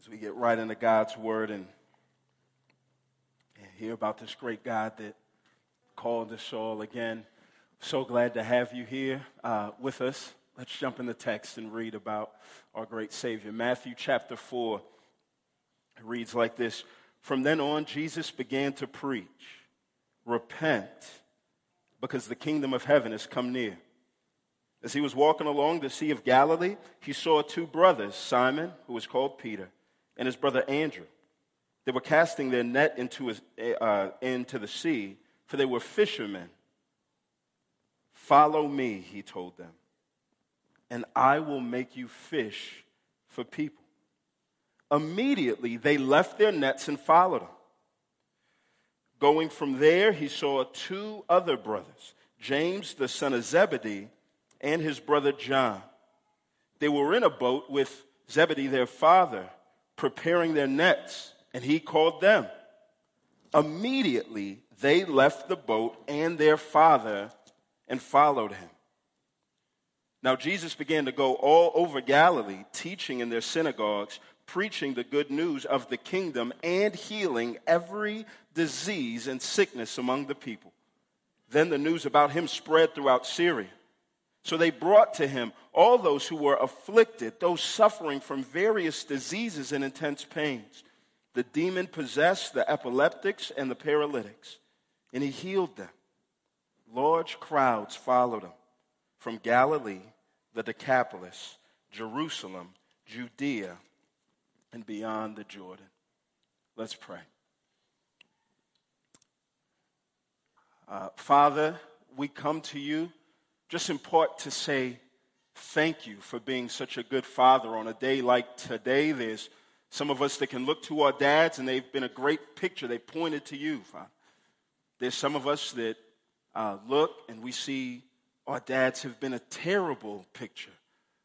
as we get right into God's Word and, and hear about this great God that called us all again. So glad to have you here uh, with us. Let's jump in the text and read about our great Savior. Matthew chapter 4 it reads like this From then on, Jesus began to preach, Repent, because the kingdom of heaven has come near. As he was walking along the Sea of Galilee, he saw two brothers, Simon, who was called Peter, and his brother Andrew. They were casting their net into, a, uh, into the sea, for they were fishermen. Follow me, he told them, and I will make you fish for people. Immediately, they left their nets and followed him. Going from there, he saw two other brothers, James, the son of Zebedee, and his brother John. They were in a boat with Zebedee, their father, preparing their nets, and he called them. Immediately, they left the boat and their father and followed him. Now, Jesus began to go all over Galilee, teaching in their synagogues, preaching the good news of the kingdom, and healing every disease and sickness among the people. Then the news about him spread throughout Syria. So they brought to him all those who were afflicted, those suffering from various diseases and intense pains, the demon possessed, the epileptics, and the paralytics. And he healed them. Large crowds followed him from Galilee, the Decapolis, Jerusalem, Judea, and beyond the Jordan. Let's pray. Uh, Father, we come to you just in part to say thank you for being such a good father on a day like today. There's some of us that can look to our dads and they've been a great picture. They pointed to you, Father. There's some of us that uh, look and we see our dads have been a terrible picture.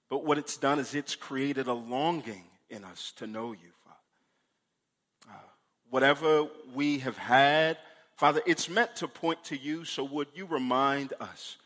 But what it's done is it's created a longing in us to know you, Father. Uh, whatever we have had, Father, it's meant to point to you, so would you remind us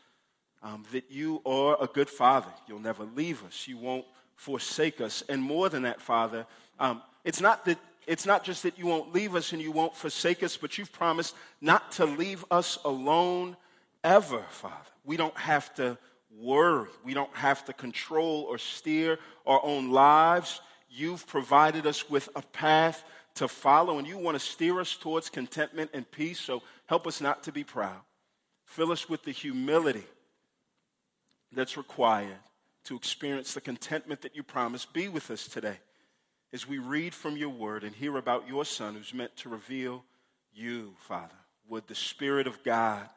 um, that you are a good father. You'll never leave us. You won't forsake us. And more than that, Father, um, it's not that it's not just that you won't leave us and you won't forsake us, but you've promised not to leave us alone ever, Father. We don't have to worry. We don't have to control or steer our own lives. You've provided us with a path to follow, and you want to steer us towards contentment and peace. So help us not to be proud. Fill us with the humility that's required to experience the contentment that you promise. Be with us today as we read from your word and hear about your son who's meant to reveal you, Father. Would the Spirit of God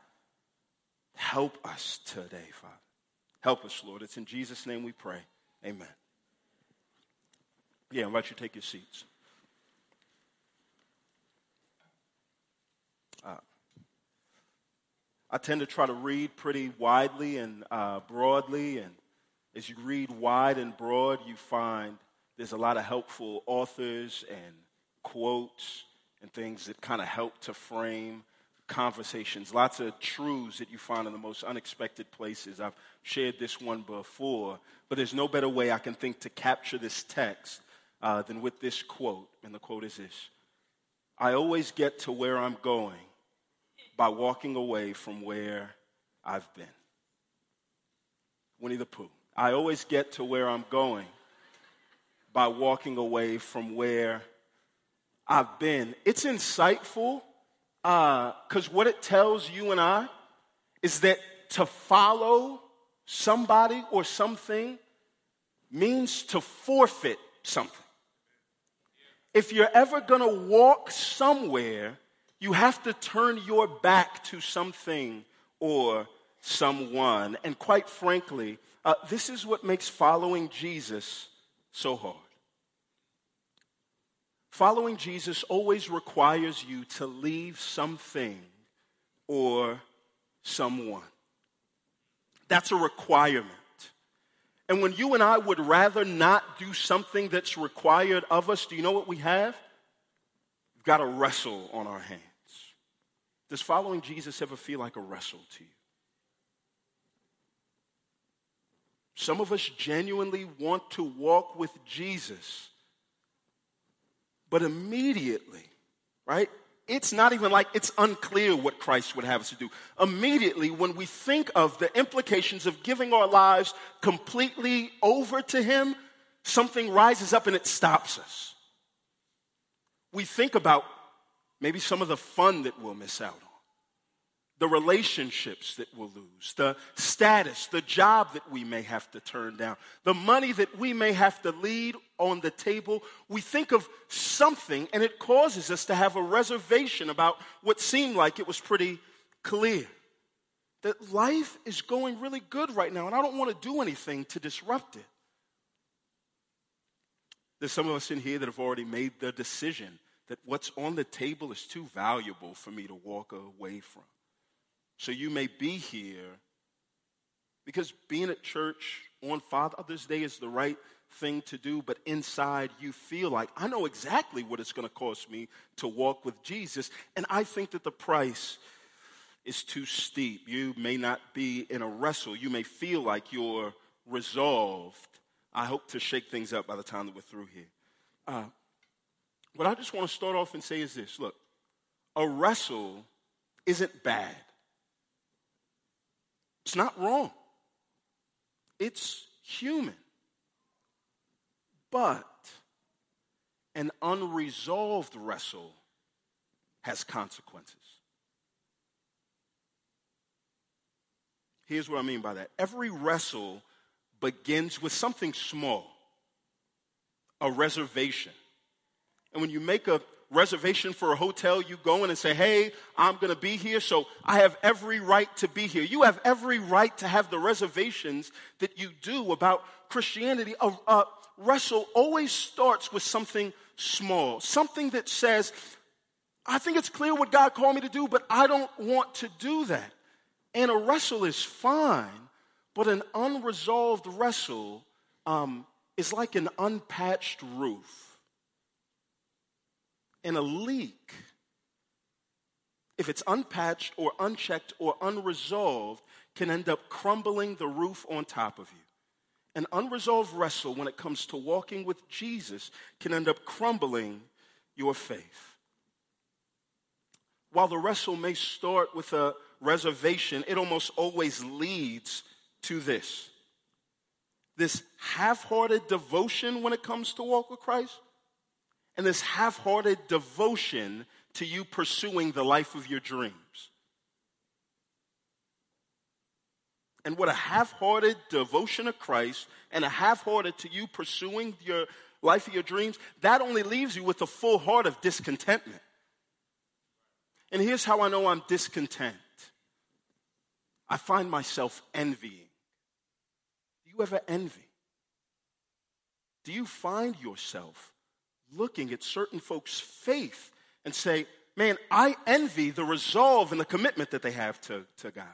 help us today, Father? Help us, Lord. It's in Jesus' name we pray. Amen. Yeah, I invite you to take your seats. I tend to try to read pretty widely and uh, broadly. And as you read wide and broad, you find there's a lot of helpful authors and quotes and things that kind of help to frame conversations. Lots of truths that you find in the most unexpected places. I've shared this one before, but there's no better way I can think to capture this text uh, than with this quote. And the quote is this I always get to where I'm going by walking away from where I've been. Winnie the Pooh. I always get to where I'm going by walking away from where I've been. It's insightful because uh, what it tells you and I is that to follow somebody or something means to forfeit something. If you're ever going to walk somewhere you have to turn your back to something or someone. And quite frankly, uh, this is what makes following Jesus so hard. Following Jesus always requires you to leave something or someone. That's a requirement. And when you and I would rather not do something that's required of us, do you know what we have? We've got a wrestle on our hands. Does following Jesus ever feel like a wrestle to you? Some of us genuinely want to walk with Jesus, But immediately, right? It's not even like it's unclear what Christ would have us to do. Immediately, when we think of the implications of giving our lives completely over to Him, something rises up and it stops us. We think about maybe some of the fun that we'll miss out on the relationships that we'll lose, the status, the job that we may have to turn down, the money that we may have to leave on the table. We think of something and it causes us to have a reservation about what seemed like it was pretty clear. That life is going really good right now and I don't want to do anything to disrupt it. There's some of us in here that have already made the decision that what's on the table is too valuable for me to walk away from. So you may be here because being at church on Father's Day is the right thing to do, but inside you feel like, I know exactly what it's going to cost me to walk with Jesus, and I think that the price is too steep. You may not be in a wrestle. You may feel like you're resolved. I hope to shake things up by the time that we're through here. Uh, what I just want to start off and say is this look, a wrestle isn't bad. It's not wrong, it's human. But an unresolved wrestle has consequences. Here's what I mean by that every wrestle begins with something small, a reservation. And when you make a reservation for a hotel, you go in and say, Hey, I'm going to be here, so I have every right to be here. You have every right to have the reservations that you do about Christianity. A, a wrestle always starts with something small, something that says, I think it's clear what God called me to do, but I don't want to do that. And a wrestle is fine, but an unresolved wrestle um, is like an unpatched roof and a leak, if it's unpatched or unchecked or unresolved, can end up crumbling the roof on top of you. An unresolved wrestle when it comes to walking with Jesus can end up crumbling your faith. While the wrestle may start with a reservation, it almost always leads to this this half hearted devotion when it comes to walk with Christ and this half hearted devotion to you pursuing the life of your dreams. And what a half hearted devotion to Christ and a half hearted to you pursuing your life of your dreams, that only leaves you with a full heart of discontentment. And here's how I know I'm discontent I find myself envying. Do you ever envy? Do you find yourself looking at certain folks' faith and say, man, I envy the resolve and the commitment that they have to, to God.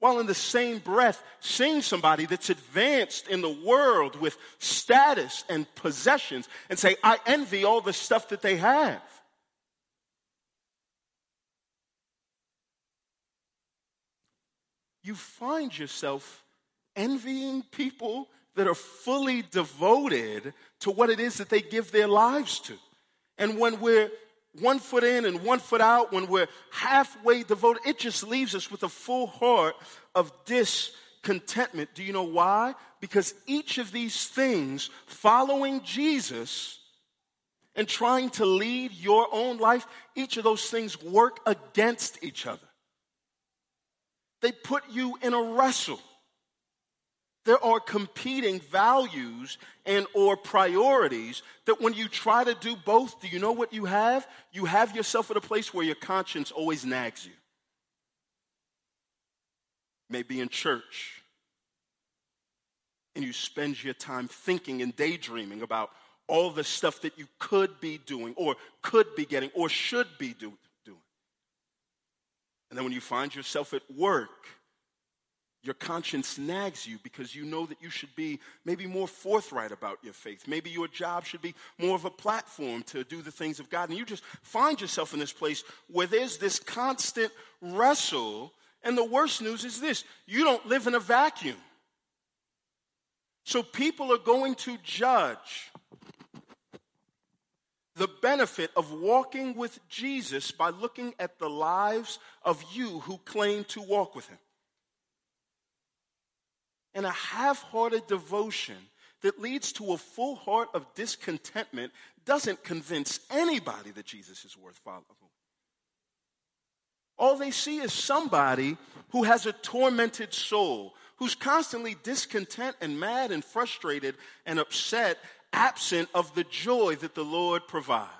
While in the same breath, seeing somebody that's advanced in the world with status and possessions and say, I envy all the stuff that they have. You find yourself envying people that are fully devoted to what it is that they give their lives to. And when we're one foot in and one foot out, when we're halfway devoted, it just leaves us with a full heart of discontentment. Do you know why? Because each of these things, following Jesus and trying to lead your own life, each of those things work against each other. They put you in a wrestle there are competing values and or priorities that when you try to do both do you know what you have? You have yourself at a place where your conscience always nags you. Maybe in church. And you spend your time thinking and daydreaming about all the stuff that you could be doing or could be getting or should be do, doing. And then when you find yourself at work your conscience nags you because you know that you should be maybe more forthright about your faith. Maybe your job should be more of a platform to do the things of God. And you just find yourself in this place where there's this constant wrestle. And the worst news is this you don't live in a vacuum. So people are going to judge. the benefit of walking with Jesus by looking at the lives of you who claim to walk with him. And a half hearted devotion that leads to a full heart of discontentment doesn't convince anybody that Jesus is worth following. All they see is somebody who has a tormented soul, who's constantly discontent and mad and frustrated and upset, absent of the joy that the Lord provides.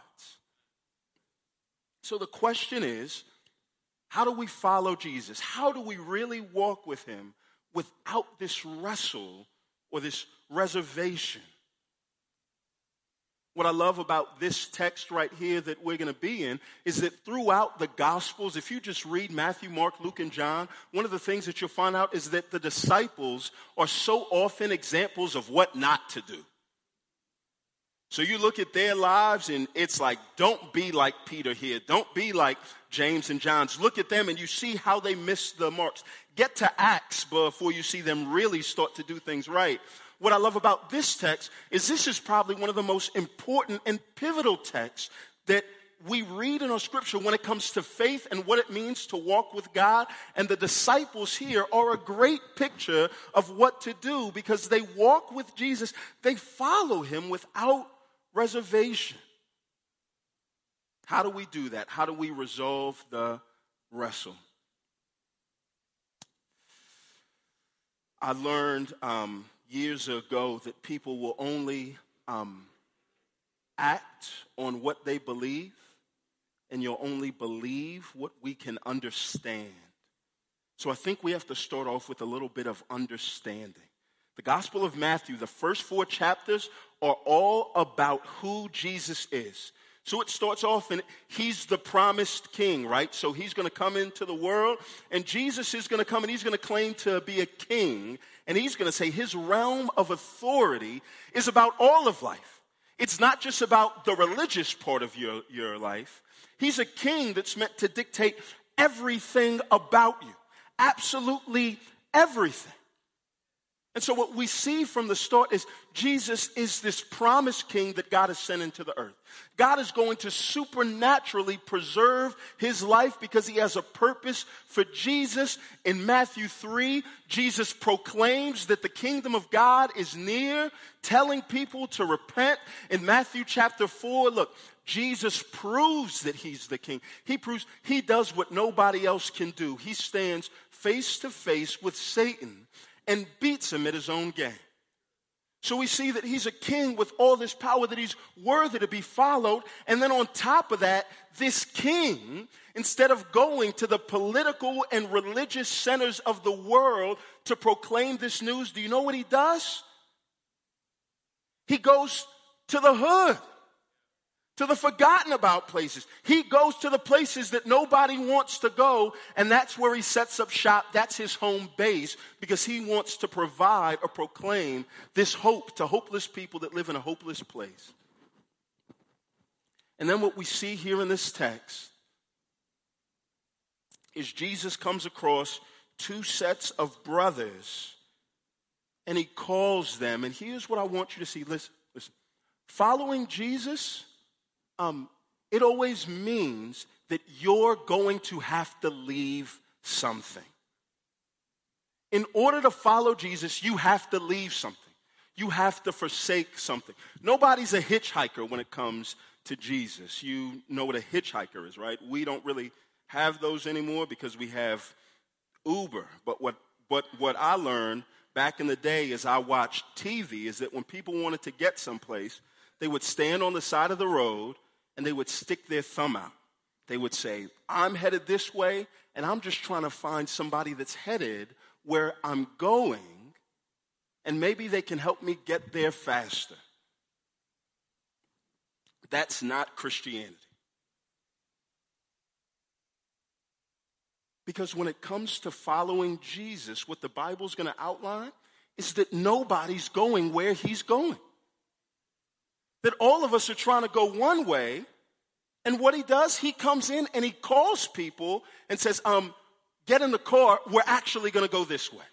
So the question is how do we follow Jesus? How do we really walk with him without this wrestle or this reservation? What I love about this text right here that we're going to be in is that throughout the Gospels, if you just read Matthew, Mark, Luke, and John, one of the things that you'll find out is that the disciples are so often examples of what not to do. So you look at their lives and it's like, don't be like Peter here. Don't be like James and John's. Look at them and you see how they miss the marks. Get to Acts before you see them really start to do things right what I love about this text is this is probably one of the most important and pivotal texts that we read in our scripture when it comes to faith and what it means to walk with God. And the disciples here are a great picture of what to do because they walk with Jesus. They follow him without reservation. How do we do that? How do we resolve the wrestle? I learned um, years ago that people will only um, act on what they believe, and you'll only believe what we can understand. So I think we have to start off with a little bit of understanding. The Gospel of Matthew, the first four chapters, are all about who Jesus is. So it starts off and he's the promised king, right? So he's going to come into the world and Jesus is going to come and he's going to claim to be a king and he's going to say his realm of authority is about all of life. It's not just about the religious part of your, your life. He's a king that's meant to dictate everything about you. Absolutely everything. And so, what we see from the start is Jesus is this promised king that God has sent into the earth. God is going to supernaturally preserve his life because he has a purpose for Jesus. In Matthew 3, Jesus proclaims that the kingdom of God is near, telling people to repent. In Matthew chapter 4, look, Jesus proves that he's the king. He proves he does what nobody else can do. He stands face to face with Satan and beats him at his own game. So we see that he's a king with all this power, that he's worthy to be followed. And then on top of that, this king, instead of going to the political and religious centers of the world to proclaim this news, do you know what he does? He goes to the hood to the forgotten about places. He goes to the places that nobody wants to go, and that's where he sets up shop. That's his home base because he wants to provide or proclaim this hope to hopeless people that live in a hopeless place. And then what we see here in this text is Jesus comes across two sets of brothers and he calls them. And here's what I want you to see. Listen, listen. Following Jesus um, it always means that you're going to have to leave something. In order to follow Jesus, you have to leave something. You have to forsake something. Nobody's a hitchhiker when it comes to Jesus. You know what a hitchhiker is, right? We don't really have those anymore because we have Uber. But what, but what I learned back in the day as I watched TV is that when people wanted to get someplace, they would stand on the side of the road and they would stick their thumb out. They would say, I'm headed this way, and I'm just trying to find somebody that's headed where I'm going, and maybe they can help me get there faster. That's not Christianity. Because when it comes to following Jesus, what the Bible's going to outline is that nobody's going where he's going that all of us are trying to go one way. And what he does, he comes in and he calls people and says, um, get in the car. We're actually going to go this way.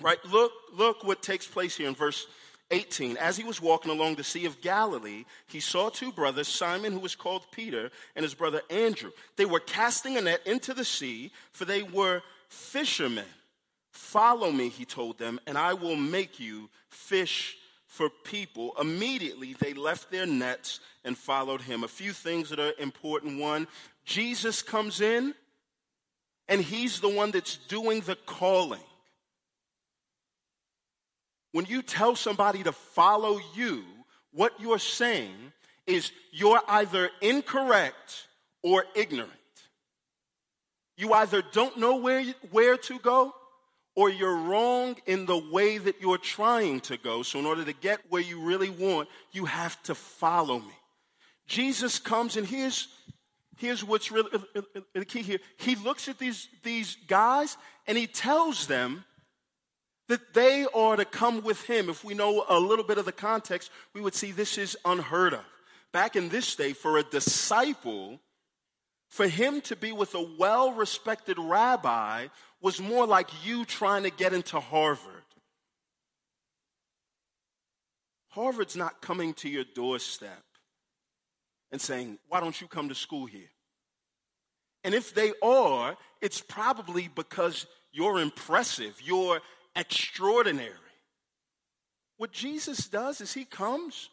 Right? Look, look what takes place here in verse 18. As he was walking along the Sea of Galilee, he saw two brothers, Simon, who was called Peter, and his brother Andrew. They were casting a net into the sea, for they were fishermen. Follow me, he told them, and I will make you fish for people. Immediately they left their nets and followed him. A few things that are important. One, Jesus comes in, and he's the one that's doing the calling. When you tell somebody to follow you, what you're saying is you're either incorrect or ignorant. You either don't know where, where to go or you're wrong in the way that you're trying to go. So, in order to get where you really want, you have to follow me. Jesus comes, and here's, here's what's really uh, uh, uh, the key here. He looks at these, these guys and he tells them that they are to come with him. If we know a little bit of the context, we would see this is unheard of. Back in this day, for a disciple, for him to be with a well respected rabbi was more like you trying to get into Harvard. Harvard's not coming to your doorstep and saying, Why don't you come to school here? And if they are, it's probably because you're impressive, you're extraordinary. What Jesus does is he comes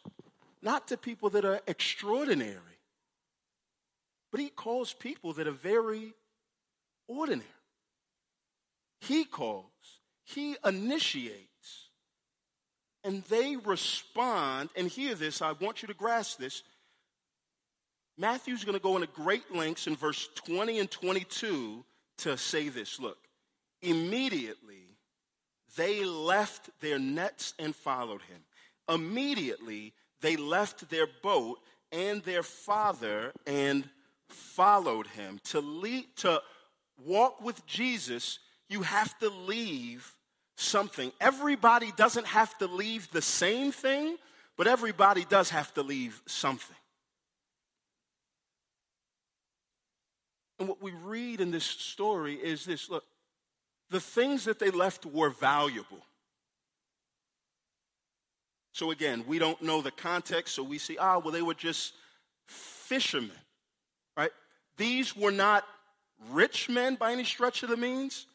not to people that are extraordinary, but he calls people that are very ordinary. He calls, he initiates, and they respond. And hear this, I want you to grasp this. Matthew's going to go into great lengths in verse 20 and 22 to say this. Look, immediately they left their nets and followed him. Immediately they left their boat and their father and followed him. To lead, to walk with Jesus, you have to leave something. Everybody doesn't have to leave the same thing, but everybody does have to leave something. And what we read in this story is this look, the things that they left were valuable. So again, we don't know the context, so we see, ah, well, they were just fishermen? These were not rich men by any stretch of the means,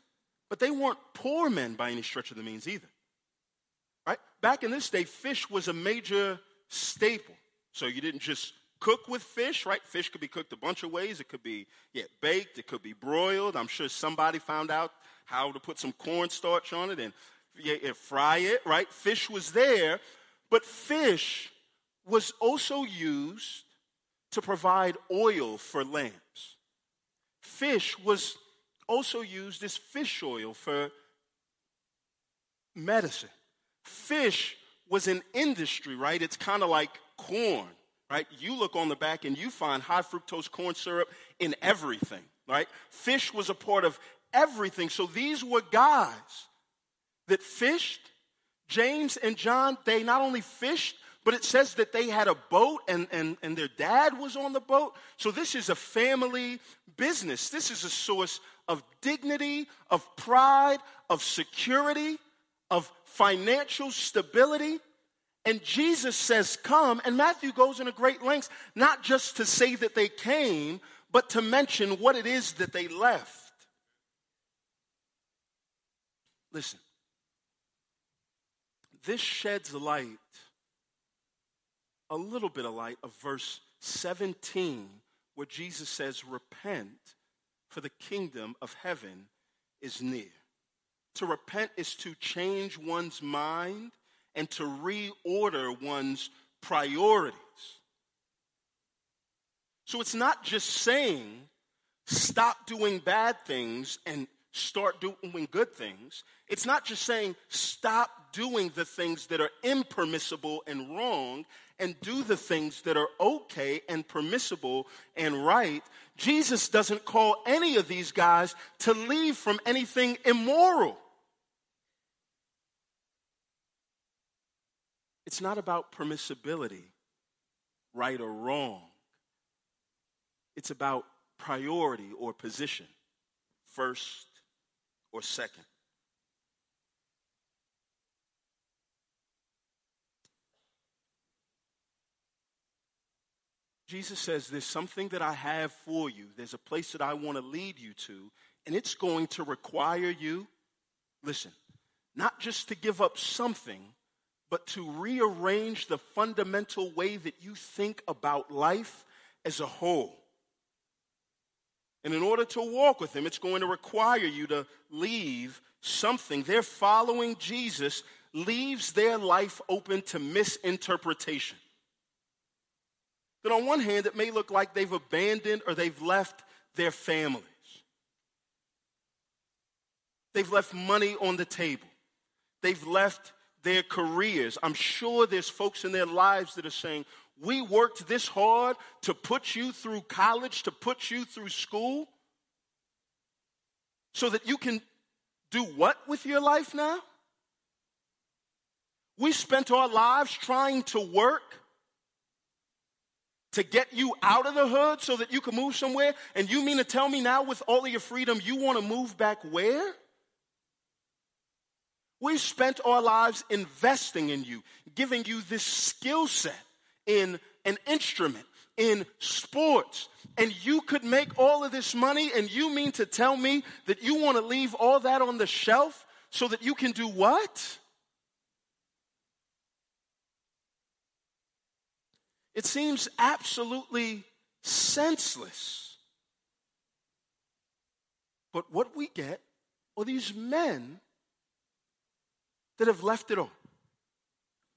but they weren't poor men by any stretch of the means either, right? Back in this day, fish was a major staple. So you didn't just cook with fish, right? Fish could be cooked a bunch of ways. It could be yeah, baked, it could be broiled. I'm sure somebody found out how to put some cornstarch on it and yeah, fry it, right? Fish was there, but fish was also used to provide oil for lamps. Fish was also used as fish oil for medicine. Fish was an industry, right? It's kind of like corn, right? You look on the back and you find high fructose corn syrup in everything, right? Fish was a part of everything. So these were guys that fished. James and John, they not only fished, but it says that they had a boat and, and, and their dad was on the boat. So this is a family business. This is a source of dignity, of pride, of security, of financial stability. And Jesus says, Come. And Matthew goes into great lengths, not just to say that they came, but to mention what it is that they left. Listen, this sheds light, a little bit of light, of verse 17, where Jesus says, Repent, for the kingdom of heaven is near. To repent is to change one's mind and to reorder one's priorities. So it's not just saying, stop doing bad things and start doing good things. It's not just saying stop doing the things that are impermissible and wrong and do the things that are okay and permissible and right. Jesus doesn't call any of these guys to leave from anything immoral. It's not about permissibility, right or wrong. It's about priority or position. First or second. Jesus says, There's something that I have for you. There's a place that I want to lead you to, and it's going to require you, listen, not just to give up something, but to rearrange the fundamental way that you think about life as a whole. And in order to walk with him, it's going to require you to leave something. They're following Jesus leaves their life open to misinterpretation. That on one hand, it may look like they've abandoned or they've left their families. They've left money on the table. They've left their careers. I'm sure there's folks in their lives that are saying, We worked this hard to put you through college, to put you through school, so that you can do what with your life now? We spent our lives trying to work to get you out of the hood so that you can move somewhere. And you mean to tell me now, with all of your freedom, you want to move back where? We spent our lives investing in you, giving you this skill set in an instrument, in sports, and you could make all of this money, and you mean to tell me that you want to leave all that on the shelf so that you can do what? It seems absolutely senseless. But what we get are these men that have left it all.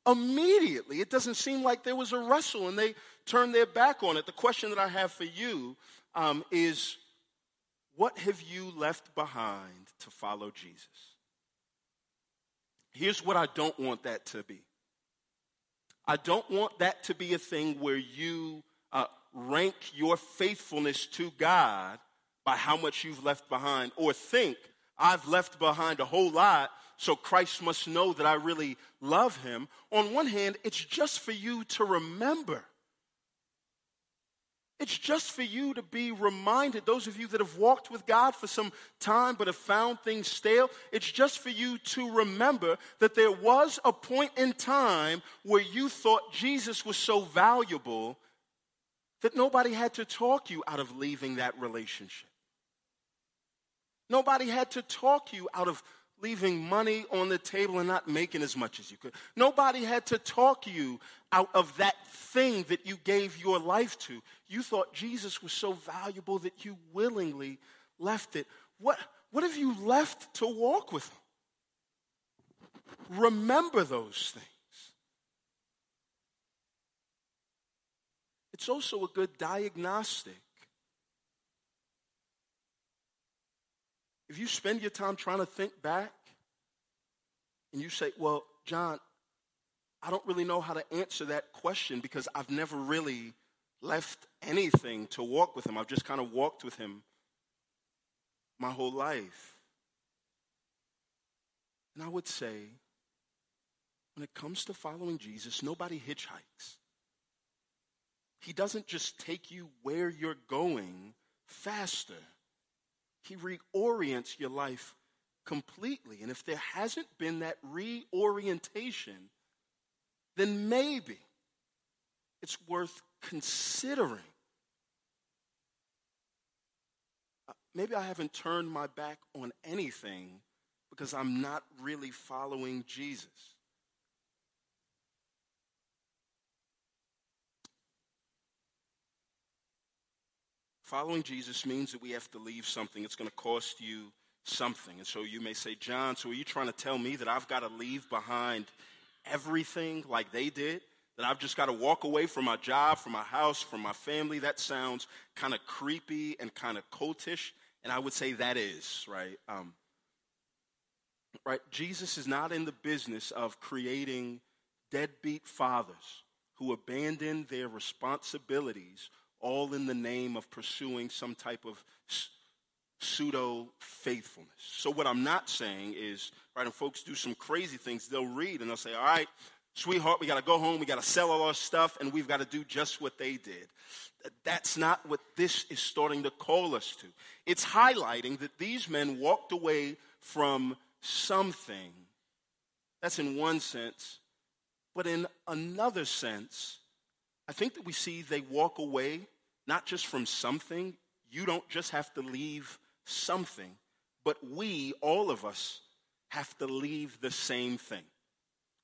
Immediately, it doesn't seem like there was a wrestle and they turned their back on it. The question that I have for you um, is what have you left behind to follow Jesus? Here's what I don't want that to be I don't want that to be a thing where you uh, rank your faithfulness to God by how much you've left behind or think I've left behind a whole lot, so Christ must know that I really love him. On one hand, it's just for you to remember it's just for you to be reminded, those of you that have walked with God for some time but have found things stale, it's just for you to remember that there was a point in time where you thought Jesus was so valuable that nobody had to talk you out of leaving that relationship. Nobody had to talk you out of leaving money on the table and not making as much as you could. Nobody had to talk you out of that thing that you gave your life to. You thought Jesus was so valuable that you willingly left it. What, what have you left to walk with? Remember those things. It's also a good diagnostic If you spend your time trying to think back and you say, Well, John, I don't really know how to answer that question because I've never really left anything to walk with him. I've just kind of walked with him my whole life. And I would say, when it comes to following Jesus, nobody hitchhikes. He doesn't just take you where you're going faster. He reorients your life completely. And if there hasn't been that reorientation, then maybe it's worth considering. Uh, maybe I haven't turned my back on anything because I'm not really following Jesus. Following Jesus means that we have to leave something. It's going to cost you something. And so you may say, John, so are you trying to tell me that I've got to leave behind everything like they did? That I've just got to walk away from my job, from my house, from my family? That sounds kind of creepy and kind of cultish. And I would say that is, right? Um, right? Jesus is not in the business of creating deadbeat fathers who abandon their responsibilities all in the name of pursuing some type of pseudo faithfulness. So, what I'm not saying is, right, and folks do some crazy things, they'll read and they'll say, all right, sweetheart, we got to go home, we got to sell all our stuff, and we've got to do just what they did. That's not what this is starting to call us to. It's highlighting that these men walked away from something. That's in one sense. But in another sense, I think that we see they walk away not just from something. You don't just have to leave something, but we, all of us, have to leave the same thing.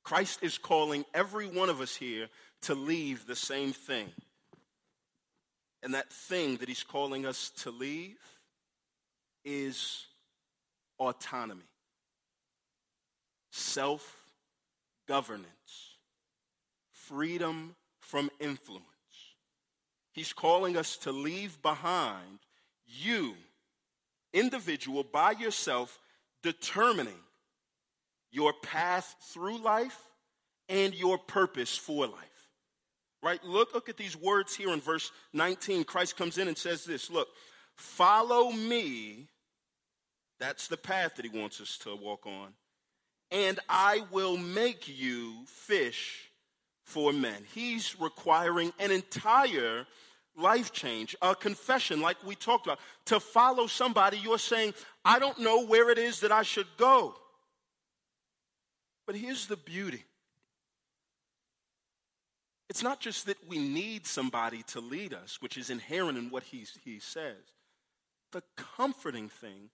Christ is calling every one of us here to leave the same thing. And that thing that he's calling us to leave is autonomy, self governance, freedom from influence. He's calling us to leave behind you, individual, by yourself, determining your path through life and your purpose for life. Right? Look, look at these words here in verse 19. Christ comes in and says this Look, follow me. That's the path that he wants us to walk on. And I will make you fish for men. He's requiring an entire life change, a confession, like we talked about. To follow somebody, you're saying, I don't know where it is that I should go. But here's the beauty it's not just that we need somebody to lead us, which is inherent in what he, he says. The comforting thing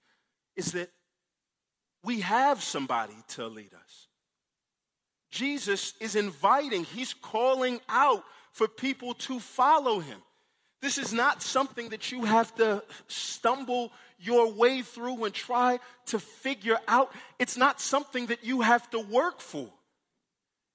is that we have somebody to lead us. Jesus is inviting, he's calling out for people to follow him. This is not something that you have to stumble your way through and try to figure out. It's not something that you have to work for.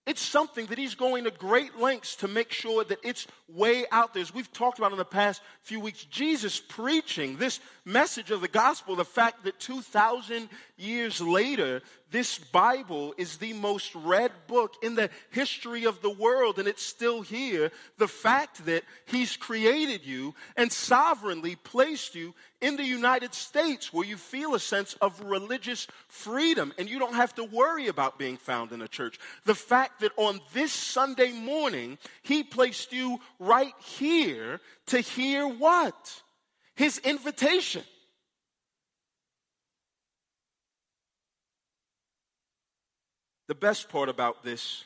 It's something that he's going to great lengths to make sure that it's way out there. As we've talked about in the past few weeks, Jesus preaching this message of the gospel, the fact that 2,000 years later, this Bible is the most read book in the history of the world and it's still here. The fact that he's created you and sovereignly placed you in the United States where you feel a sense of religious freedom and you don't have to worry about being found in a church. The fact that on this Sunday morning, he placed you right here to hear what? His invitation. The best part about this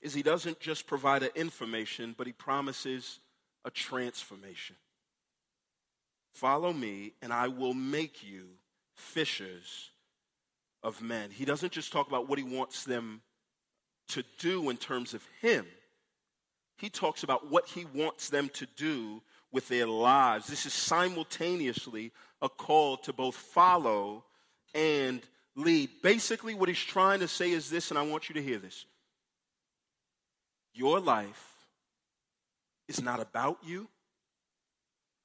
is he doesn't just provide an information, but he promises a transformation. Follow me, and I will make you fishers of men. He doesn't just talk about what he wants them to do in terms of him, he talks about what he wants them to do with their lives. This is simultaneously a call to both follow and lead. Basically, what he's trying to say is this, and I want you to hear this. Your life is not about you,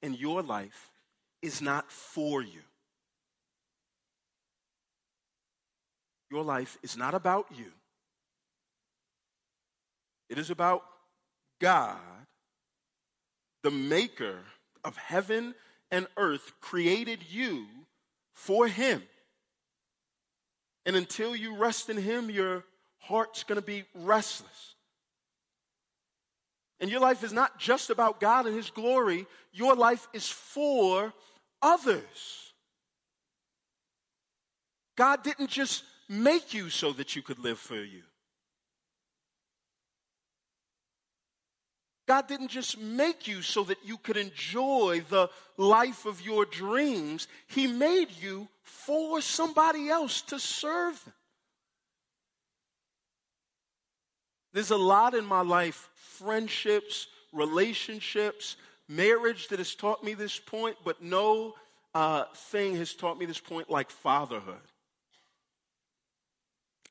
and your life is not for you. Your life is not about you. It is about God, the maker of heaven and earth, created you for Him. And until you rest in Him, your heart's going to be restless. And your life is not just about God and His glory, your life is for others. God didn't just make you so that you could live for you. God didn't just make you so that you could enjoy the life of your dreams. He made you for somebody else to serve. There's a lot in my life friendships, relationships, marriage that has taught me this point, but no uh, thing has taught me this point like fatherhood.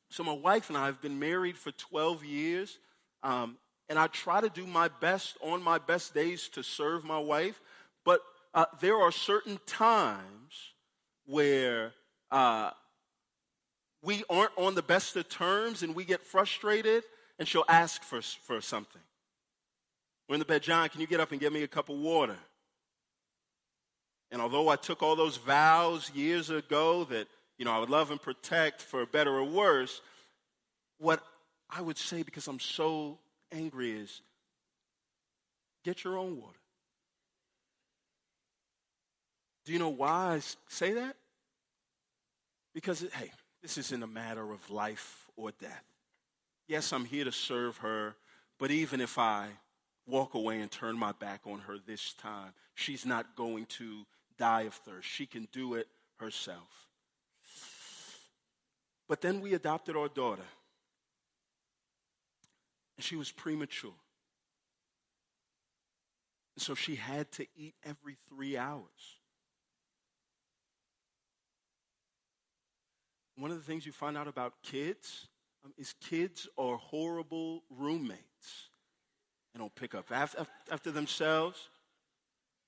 So, my wife and I have been married for 12 years. Um, and I try to do my best on my best days to serve my wife, but uh, there are certain times where uh, we aren't on the best of terms and we get frustrated, and she'll ask for, for something. We're in the bed, John, can you get up and get me a cup of water? And although I took all those vows years ago that, you know, I would love and protect for better or worse, what I would say, because I'm so angry is get your own water. Do you know why I say that? Because, hey, this isn't a matter of life or death. Yes, I'm here to serve her, But even if I walk away and turn my back on her this time, she's not going to die of thirst. She can do it herself. But then we adopted our daughter. And she was premature. And so she had to eat every three hours. One of the things you find out about kids um, is kids are horrible roommates. They don't pick up after, after themselves.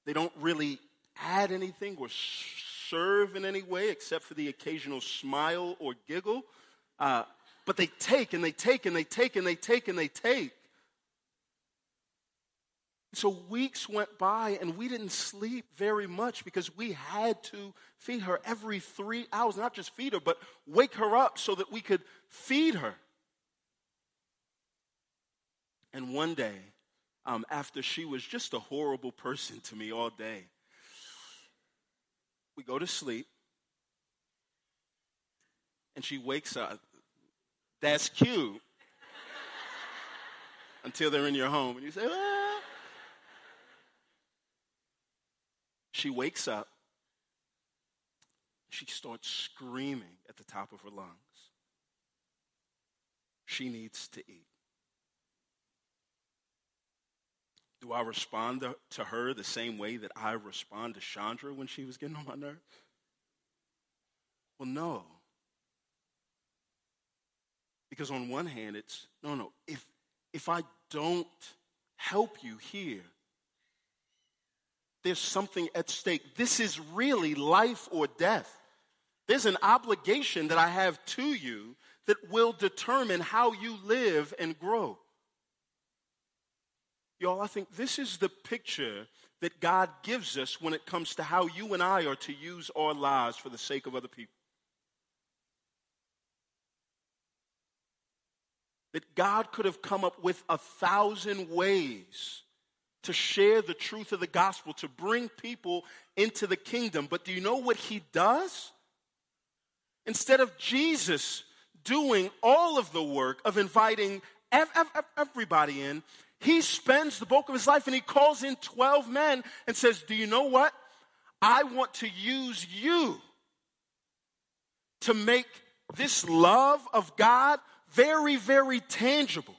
They don't really add anything or serve in any way except for the occasional smile or giggle. Uh, but they take and they take and they take and they take and they take. So weeks went by and we didn't sleep very much because we had to feed her every three hours. Not just feed her, but wake her up so that we could feed her. And one day, um, after she was just a horrible person to me all day, we go to sleep, and she wakes up. That's cute. Until they're in your home, and you say, ah. She wakes up. She starts screaming at the top of her lungs. She needs to eat. Do I respond to, her the same way that I respond to Chandra when she was getting on my nerves? Well, no. Because on one hand, it's no, no. If if I don't help you here, there's something at stake. This is really life or death. There's an obligation that I have to you that will determine how you live and grow. Y'all, I think this is the picture that God gives us when it comes to how you and I are to use our lives for the sake of other people. That God could have come up with a thousand ways to share the truth of the gospel, to bring people into the kingdom. But do you know what he does? Instead of Jesus doing all of the work of inviting everybody in, he spends the bulk of his life and he calls in 12 men and says, Do you know what? I want to use you to make this love of God very, very tangible.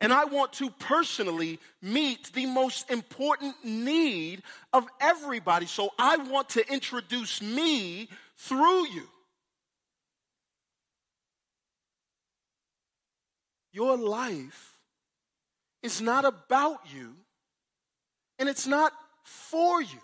And I want to personally meet the most important need of everybody. So I want to introduce me through you. Your life is not about you and it's not for you.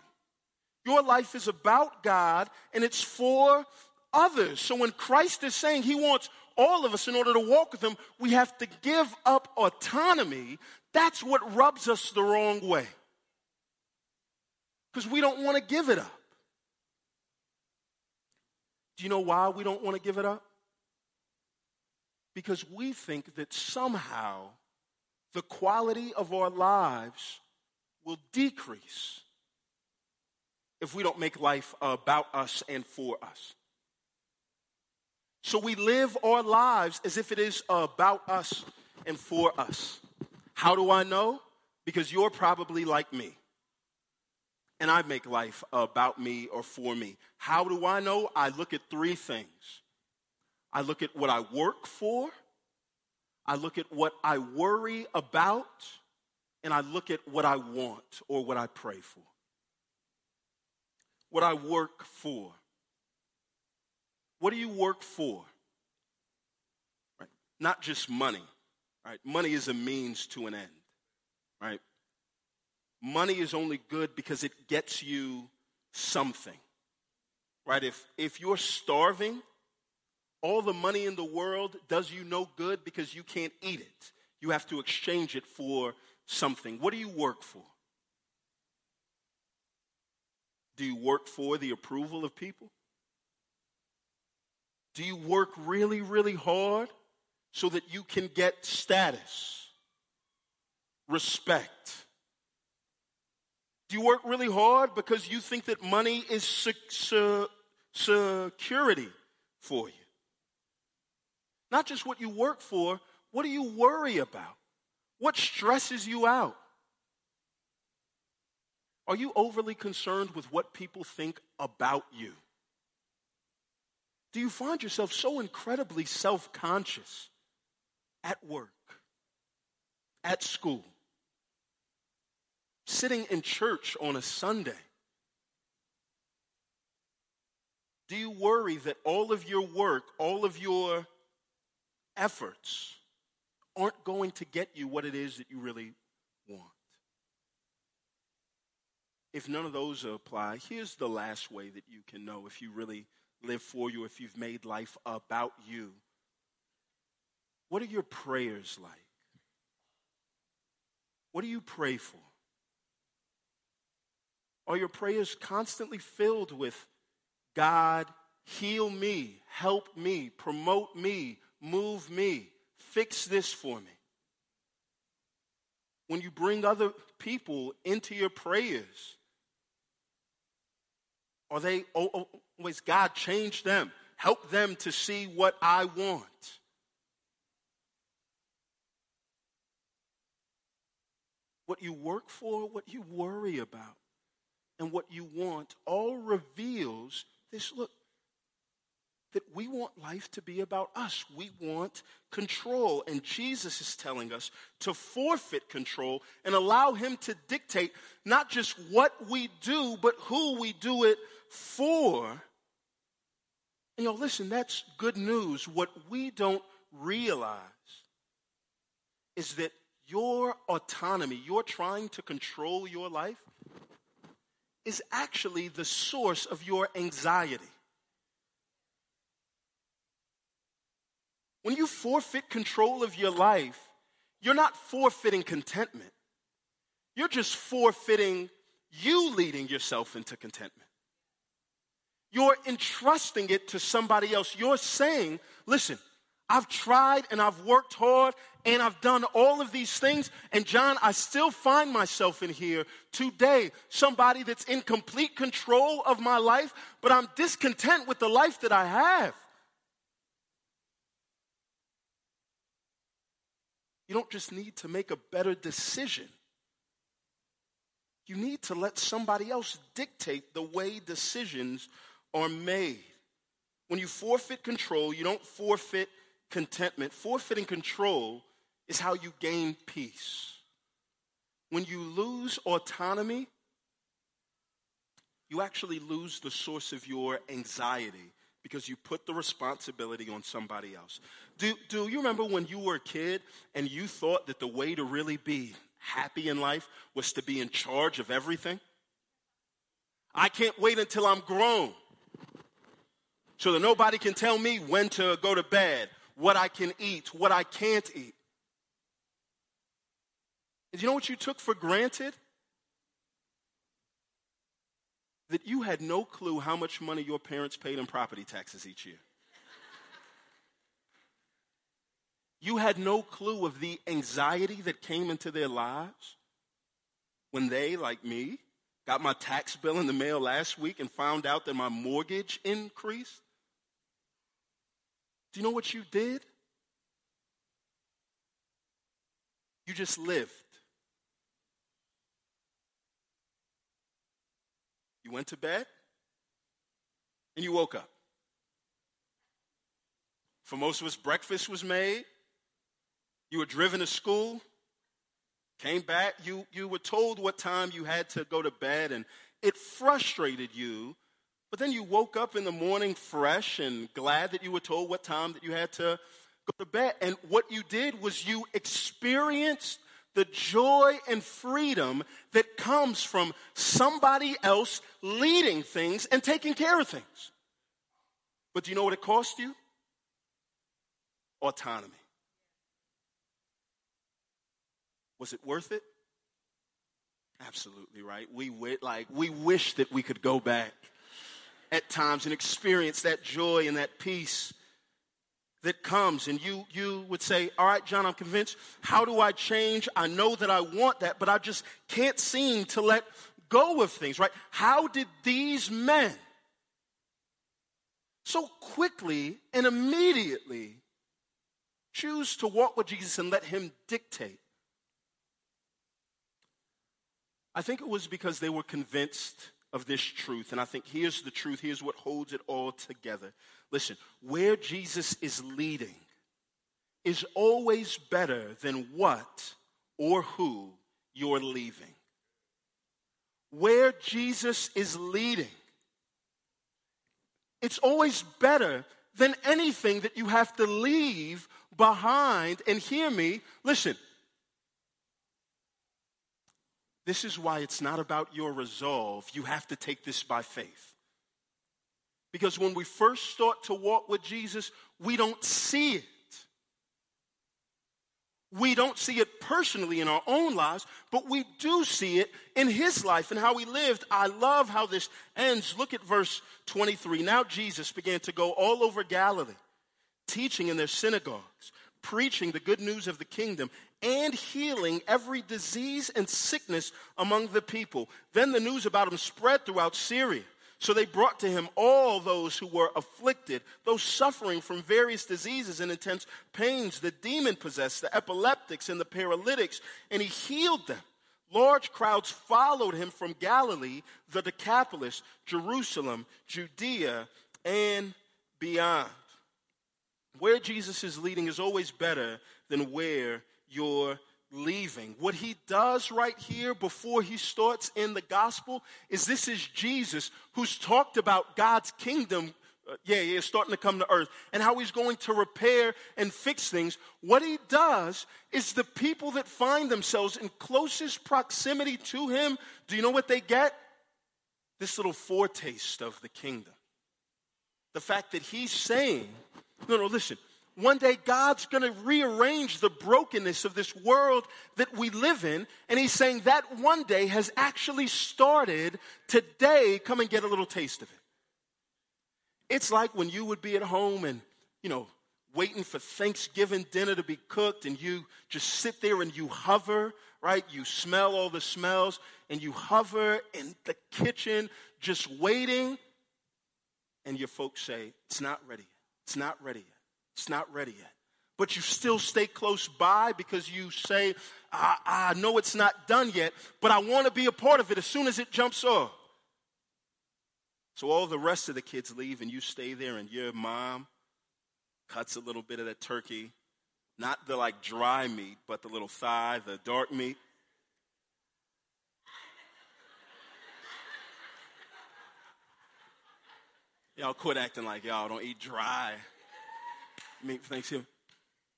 Your life is about God and it's for others. So when Christ is saying he wants all of us in order to walk with him, we have to give up autonomy. That's what rubs us the wrong way. Because we don't want to give it up. Do you know why we don't want to give it up? Because we think that somehow the quality of our lives will decrease if we don't make life about us and for us. So we live our lives as if it is about us and for us. How do I know? Because you're probably like me. And I make life about me or for me. How do I know? I look at three things I look at what I work for, I look at what I worry about, and I look at what I want or what I pray for. What I work for. What do you work for? Right? Not just money. Right? Money is a means to an end. Right? Money is only good because it gets you something. Right? If if you're starving, all the money in the world does you no good because you can't eat it. You have to exchange it for something. What do you work for? Do you work for the approval of people? Do you work really, really hard so that you can get status, respect? Do you work really hard because you think that money is security for you? Not just what you work for, what do you worry about? What stresses you out? Are you overly concerned with what people think about you? Do you find yourself so incredibly self conscious at work, at school, sitting in church on a Sunday? Do you worry that all of your work, all of your efforts aren't going to get you what it is that you really want? If none of those apply, here's the last way that you can know if you really live for you, if you've made life about you. What are your prayers like? What do you pray for? Are your prayers constantly filled with God, heal me, help me, promote me, move me, fix this for me? When you bring other people into your prayers, are they oh, oh, always, God, change them? Help them to see what I want. What you work for, what you worry about, and what you want all reveals this look that we want life to be about us. We want control. And Jesus is telling us to forfeit control and allow Him to dictate not just what we do, but who we do it for. Know, listen, that's good news. What we don't realize is that your autonomy, your trying to control your life, is actually the source of your anxiety. When you forfeit control of your life, you're not forfeiting contentment. You're just forfeiting you leading yourself into contentment. You're entrusting it to somebody else. You're saying, listen, I've tried and I've worked hard and I've done all of these things. And John, I still find myself in here today, somebody that's in complete control of my life, but I'm discontent with the life that I have. You don't just need to make a better decision. You need to let somebody else dictate the way decisions are made. When you forfeit control, you don't forfeit contentment. Forfeiting control is how you gain peace. When you lose autonomy, you actually lose the source of your anxiety because you put the responsibility on somebody else. Do, do you remember when you were a kid and you thought that the way to really be happy in life was to be in charge of everything? I can't wait until I'm grown so that nobody can tell me when to go to bed, what I can eat, what I can't eat. And you know what you took for granted? That you had no clue how much money your parents paid in property taxes each year. You had no clue of the anxiety that came into their lives when they, like me, got my tax bill in the mail last week and found out that my mortgage increased. Do you know what you did? You just lived. You went to bed and you woke up. For most of us, breakfast was made. You were driven to school, came back, you, you were told what time you had to go to bed, and it frustrated you. But then you woke up in the morning fresh and glad that you were told what time that you had to go to bed. And what you did was you experienced the joy and freedom that comes from somebody else leading things and taking care of things. But do you know what it cost you? Autonomy. Was it worth it? Absolutely right. We like we wish that we could go back at times and experience that joy and that peace that comes. And you you would say all right john i'm convinced. How do i change? I know that i want that but i just can't seem to let go of things right? How did these men so quickly and immediately choose to walk with jesus and let him dictate? I think it was because they were convinced of this truth. And I think here's the truth. Here's what holds it all together. Listen, where Jesus is leading is always better than what or who you're leaving. Where Jesus is leading, it's always better than anything that you have to leave behind. And hear me, listen, this is why it's not about your resolve. You have to take this by faith. Because when we first start to walk with Jesus, we don't see it. We don't see it personally in our own lives, but we do see it in his life and how he lived. I love how this ends. Look at verse 23. Now Jesus began to go all over Galilee, teaching in their synagogues, preaching the good news of the kingdom, and healing every disease and sickness among the people. Then the news about him spread throughout Syria. So they brought to him all those who were afflicted, those suffering from various diseases and intense pains, the demon possessed, the epileptics, and the paralytics, and he healed them. Large crowds followed him from Galilee, the Decapolis, Jerusalem, Judea, and beyond. Where Jesus is leading is always better than where you're leaving. What he does right here before he starts in the gospel is this is Jesus who's talked about God's kingdom. Uh, yeah, yeah, starting to come to earth and how he's going to repair and fix things. What he does is the people that find themselves in closest proximity to him, do you know what they get? This little foretaste of the kingdom. The fact that he's saying, no, no, listen, one day God's going to rearrange the brokenness of this world that we live in. And He's saying that one day has actually started today. Come and get a little taste of it. It's like when you would be at home and, you know, waiting for Thanksgiving dinner to be cooked and you just sit there and you hover, right? You smell all the smells and you hover in the kitchen just waiting. And your folks say, It's not ready. It's not ready yet. It's not ready yet. But you still stay close by because you say, I, I know it's not done yet, but I want to be a part of it as soon as it jumps off. So all the rest of the kids leave and you stay there and your mom cuts a little bit of that turkey, not the like dry meat, but the little thigh, the dark meat. Y'all quit acting like y'all don't eat dry meat for Thanksgiving.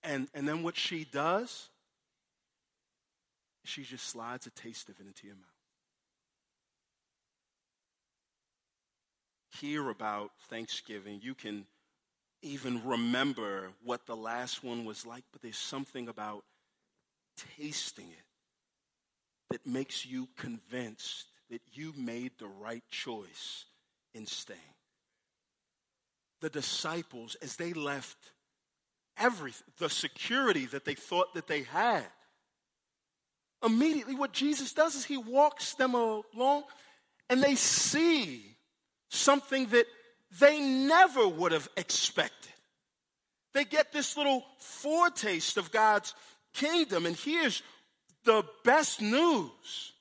And, and then what she does, she just slides a taste of it into your mouth. Hear about Thanksgiving. You can even remember what the last one was like, but there's something about tasting it that makes you convinced that you made the right choice in staying. The disciples, as they left everything, the security that they thought that they had. Immediately, what Jesus does is he walks them along and they see something that they never would have expected. They get this little foretaste of God's kingdom, and here's the best news.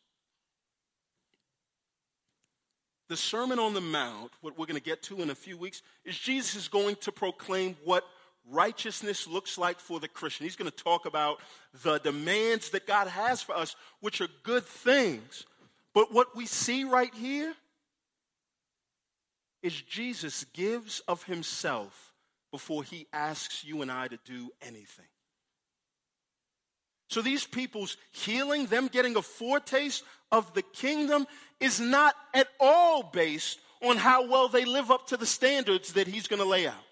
The Sermon on the Mount, what we're going to get to in a few weeks, is Jesus is going to proclaim what righteousness looks like for the Christian. He's going to talk about the demands that God has for us, which are good things. But what we see right here is Jesus gives of himself before he asks you and I to do anything. So these people's healing, them getting a foretaste of the kingdom, is not at all based on how well they live up to the standards that he's going to lay out.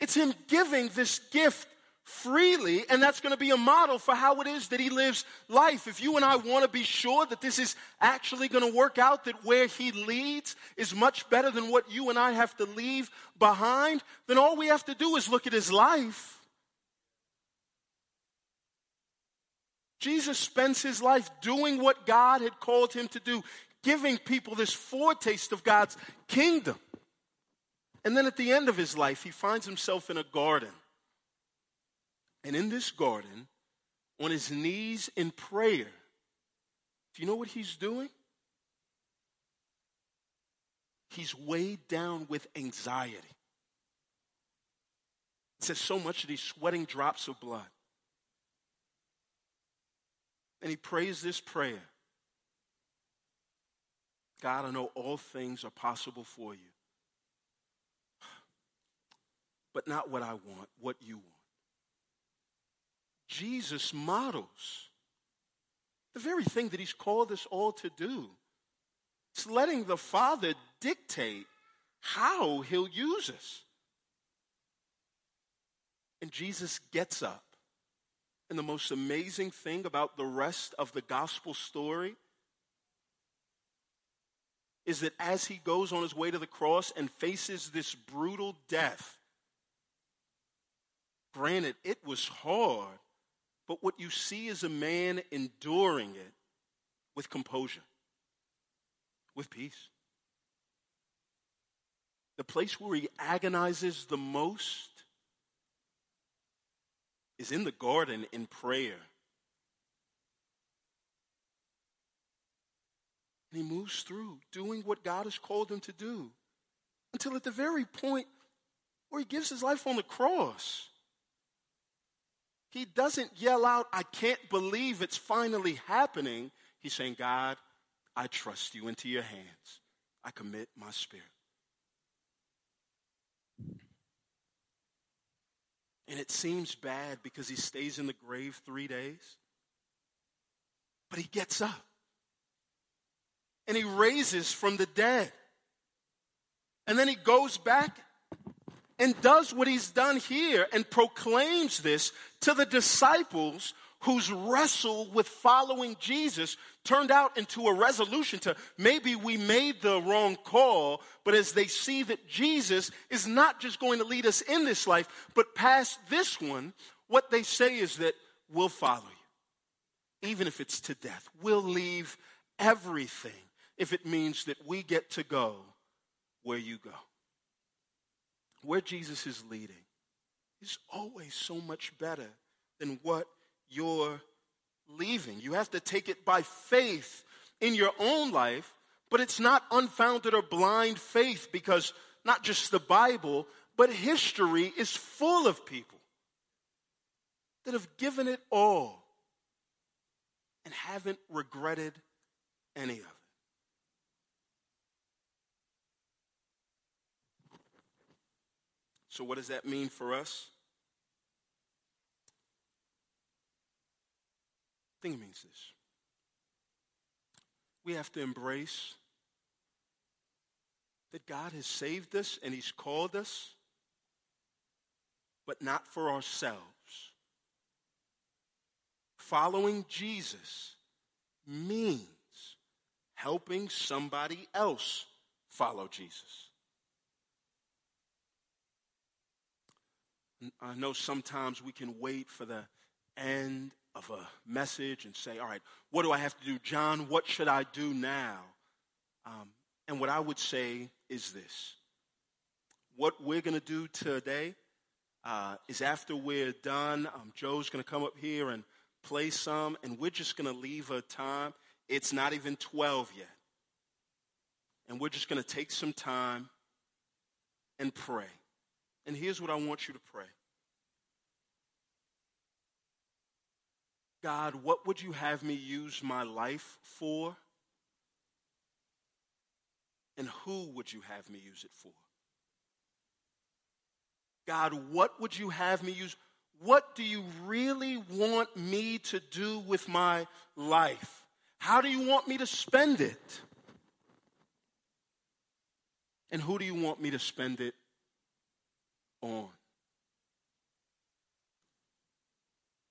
It's Him giving this gift freely, and that's going to be a model for how it is that He lives life. If you and I want to be sure that this is actually going to work out, that where He leads is much better than what you and I have to leave behind, then all we have to do is look at His life. Jesus spends his life doing what God had called him to do, giving people this foretaste of God's kingdom. And then at the end of his life, he finds himself in a garden. And in this garden, on his knees in prayer, Do you know what he's doing? He's weighed down with anxiety. It says so much that he's sweating drops of blood. And he prays this prayer God, I know all things are possible for you, but not what I want, what you want. Jesus models the very thing that he's called us all to do. It's letting the Father dictate how he'll use us. And Jesus gets up. And the most amazing thing about the rest of the gospel story is that as he goes on his way to the cross and faces this brutal death, granted, it was hard, but what you see is a man enduring it with composure, with peace. The place where he agonizes the most is in the garden in prayer. And he moves through doing what God has called him to do until at the very point where he gives his life on the cross. He doesn't yell out, I can't believe it's finally happening. He's saying, God, I trust you into your hands. I commit my spirit. And it seems bad because he stays in the grave three days. But he gets up and he raises from the dead. And then he goes back and does what he's done here and proclaims this to the disciples whose wrestle with following Jesus turned out into a resolution to maybe we made the wrong call, but as they see that Jesus is not just going to lead us in this life, but past this one, what they say is that we'll follow you, even if it's to death. We'll leave everything if it means that we get to go where you go. Where Jesus is leading is always so much better than what you're leaving. You have to take it by faith in your own life, but it's not unfounded or blind faith because not just the Bible, but history is full of people that have given it all and haven't regretted any of it. So, what does that mean for us? I think it means this. We have to embrace that God has saved us and He's called us, but not for ourselves. Following Jesus means helping somebody else follow Jesus. I know sometimes we can wait for the end of a message and say, all right, what do I have to do? John, what should I do now? Um, and what I would say is this what we're going to do today uh, is after we're done, um, Joe's going to come up here and play some, and we're just going to leave a time. It's not even 12 yet. And we're just going to take some time and pray. And here's what I want you to pray God, what would you have me use my life for? And who would you have me use it for? God, what would you have me use? What do you really want me to do with my life? How do you want me to spend it? And who do you want me to spend it on?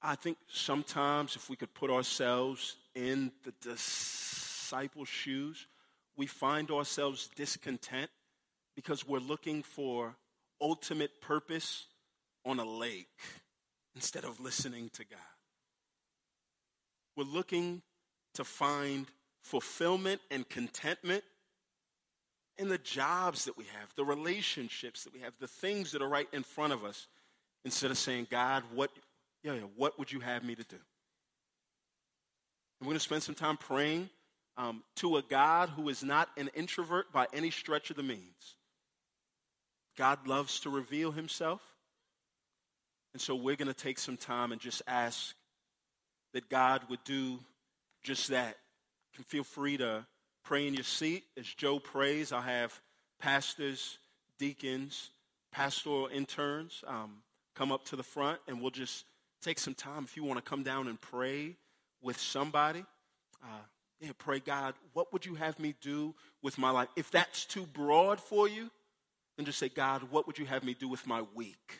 I think sometimes if we could put ourselves in the disciples' shoes, we find ourselves discontent because we're looking for ultimate purpose on a lake instead of listening to God. We're looking to find fulfillment and contentment in the jobs that we have, the relationships that we have, the things that are right in front of us, instead of saying, God, what, yeah, yeah, what would you have me to do? And we're going to spend some time praying um, to a God who is not an introvert by any stretch of the means. God loves to reveal himself. And so we're going to take some time and just ask that God would do just that. You can feel free to pray in your seat. As Joe prays, I'll have pastors, deacons, pastoral interns um, come up to the front, and we'll just take some time. If you want to come down and pray with somebody, uh, yeah, pray, God, what would you have me do with my life? If that's too broad for you, then just say, God, what would you have me do with my week?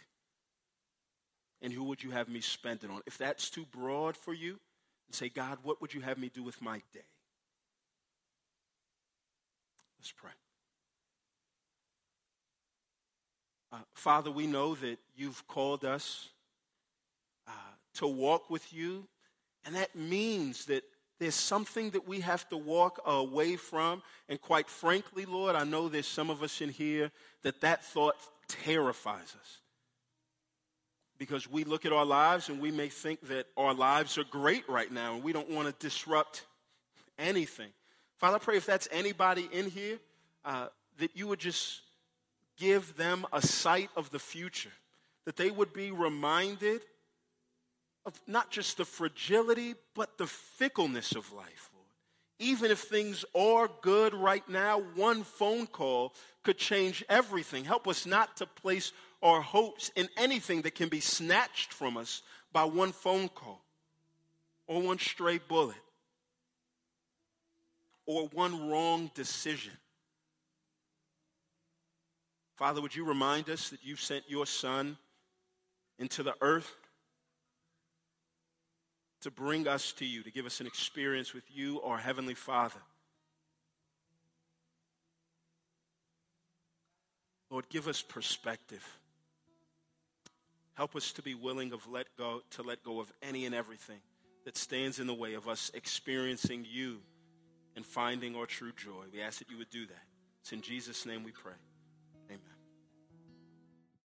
And who would you have me spend it on? If that's too broad for you, then say, God, what would you have me do with my day? Let's pray. Uh, Father, we know that you've called us to walk with you, and that means that there's something that we have to walk away from. And quite frankly, Lord, I know there's some of us in here that that thought terrifies us. Because we look at our lives and we may think that our lives are great right now and we don't want to disrupt anything. Father, I pray if that's anybody in here, uh, that you would just give them a sight of the future, that they would be reminded of not just the fragility, but the fickleness of life, Lord. Even if things are good right now, one phone call could change everything. Help us not to place our hopes in anything that can be snatched from us by one phone call or one stray bullet or one wrong decision. Father, would you remind us that you sent your Son into the earth to bring us to you, to give us an experience with you, our Heavenly Father. Lord, give us perspective. Help us to be willing of let go, to let go of any and everything that stands in the way of us experiencing you and finding our true joy. We ask that you would do that. It's in Jesus' name we pray.